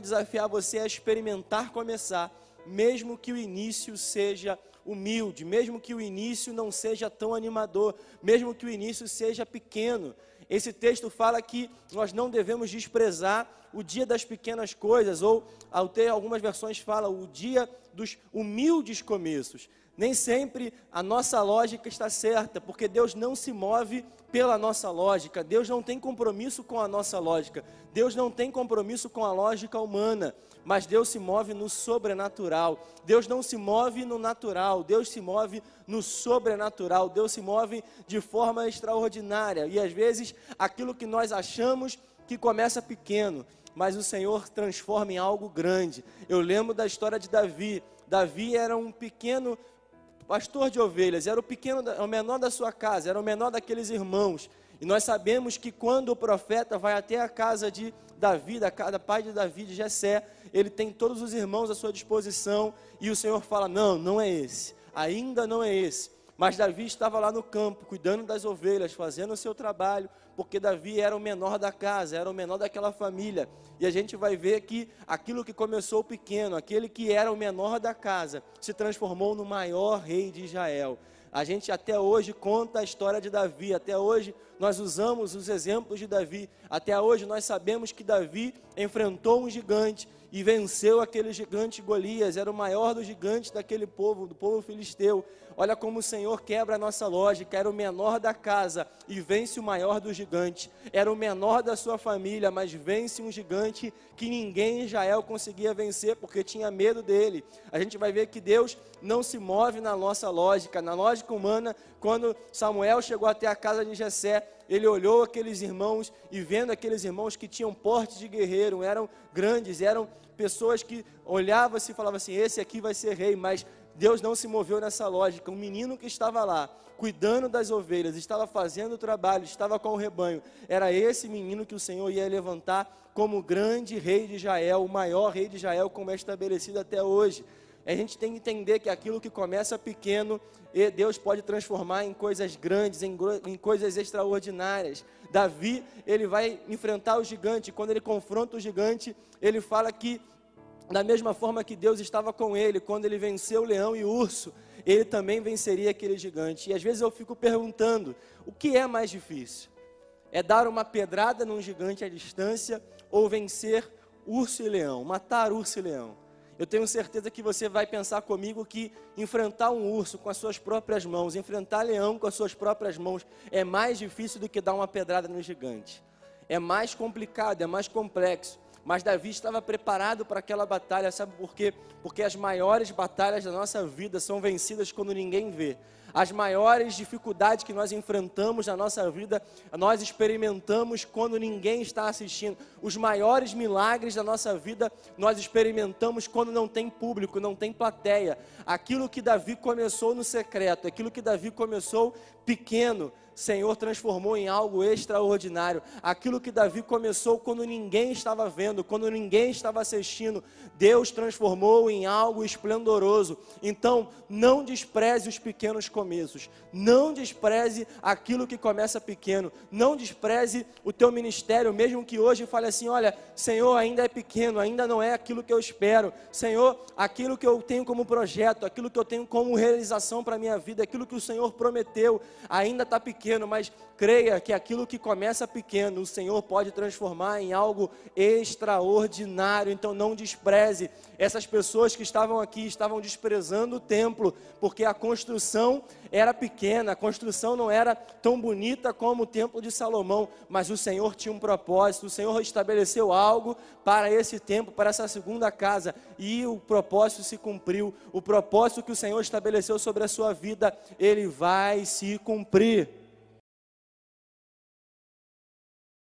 quero desafiar você a experimentar começar, mesmo que o início seja humilde, mesmo que o início não seja tão animador, mesmo que o início seja pequeno. Esse texto fala que nós não devemos desprezar o dia das pequenas coisas, ou até algumas versões fala o dia dos humildes começos. Nem sempre a nossa lógica está certa, porque Deus não se move pela nossa lógica, Deus não tem compromisso com a nossa lógica, Deus não tem compromisso com a lógica humana, mas Deus se move no sobrenatural. Deus não se move no natural, Deus se move no sobrenatural, Deus se move de forma extraordinária. E às vezes aquilo que nós achamos que começa pequeno, mas o Senhor transforma em algo grande. Eu lembro da história de Davi. Davi era um pequeno pastor de ovelhas, era o pequeno, o menor da sua casa, era o menor daqueles irmãos. E nós sabemos que quando o profeta vai até a casa de Davi, da, da pai de Davi, de Jessé, ele tem todos os irmãos à sua disposição, e o Senhor fala: Não, não é esse, ainda não é esse. Mas Davi estava lá no campo, cuidando das ovelhas, fazendo o seu trabalho, porque Davi era o menor da casa, era o menor daquela família. E a gente vai ver que aquilo que começou pequeno, aquele que era o menor da casa, se transformou no maior rei de Israel. A gente até hoje conta a história de Davi, até hoje nós usamos os exemplos de Davi, até hoje nós sabemos que Davi enfrentou um gigante e venceu aquele gigante Golias, era o maior dos gigantes daquele povo, do povo filisteu. Olha como o Senhor quebra a nossa lógica. Era o menor da casa e vence o maior do gigante. Era o menor da sua família, mas vence um gigante que ninguém em Israel conseguia vencer porque tinha medo dele. A gente vai ver que Deus não se move na nossa lógica, na lógica humana. Quando Samuel chegou até a casa de Jessé, ele olhou aqueles irmãos e vendo aqueles irmãos que tinham porte de guerreiro, eram grandes, eram pessoas que olhavam-se e falavam assim: esse aqui vai ser rei, mas Deus não se moveu nessa lógica. Um menino que estava lá, cuidando das ovelhas, estava fazendo o trabalho, estava com o rebanho. Era esse menino que o Senhor ia levantar como grande rei de Israel, o maior rei de Israel, como é estabelecido até hoje. A gente tem que entender que aquilo que começa pequeno, Deus pode transformar em coisas grandes, em, em coisas extraordinárias. Davi, ele vai enfrentar o gigante. Quando ele confronta o gigante, ele fala que da mesma forma que Deus estava com ele quando ele venceu o leão e o urso, ele também venceria aquele gigante. E às vezes eu fico perguntando: o que é mais difícil? É dar uma pedrada num gigante à distância ou vencer urso e leão, matar urso e leão? Eu tenho certeza que você vai pensar comigo que enfrentar um urso com as suas próprias mãos, enfrentar leão com as suas próprias mãos, é mais difícil do que dar uma pedrada no gigante. É mais complicado, é mais complexo. Mas Davi estava preparado para aquela batalha, sabe por quê? Porque as maiores batalhas da nossa vida são vencidas quando ninguém vê. As maiores dificuldades que nós enfrentamos na nossa vida, nós experimentamos quando ninguém está assistindo. Os maiores milagres da nossa vida, nós experimentamos quando não tem público, não tem plateia. Aquilo que Davi começou no secreto, aquilo que Davi começou pequeno, Senhor transformou em algo extraordinário. Aquilo que Davi começou quando ninguém estava vendo, quando ninguém estava assistindo, Deus transformou em algo esplendoroso. Então, não despreze os pequenos começos. Não despreze aquilo que começa pequeno. Não despreze o teu ministério, mesmo que hoje fale assim: olha, Senhor, ainda é pequeno, ainda não é aquilo que eu espero. Senhor, aquilo que eu tenho como projeto, aquilo que eu tenho como realização para a minha vida, aquilo que o Senhor prometeu, ainda está pequeno pequeno, mas creia que aquilo que começa pequeno, o Senhor pode transformar em algo extraordinário. Então não despreze. Essas pessoas que estavam aqui estavam desprezando o templo, porque a construção era pequena, a construção não era tão bonita como o templo de Salomão, mas o Senhor tinha um propósito, o Senhor estabeleceu algo para esse tempo, para essa segunda casa, e o propósito se cumpriu. O propósito que o Senhor estabeleceu sobre a sua vida, ele vai se cumprir.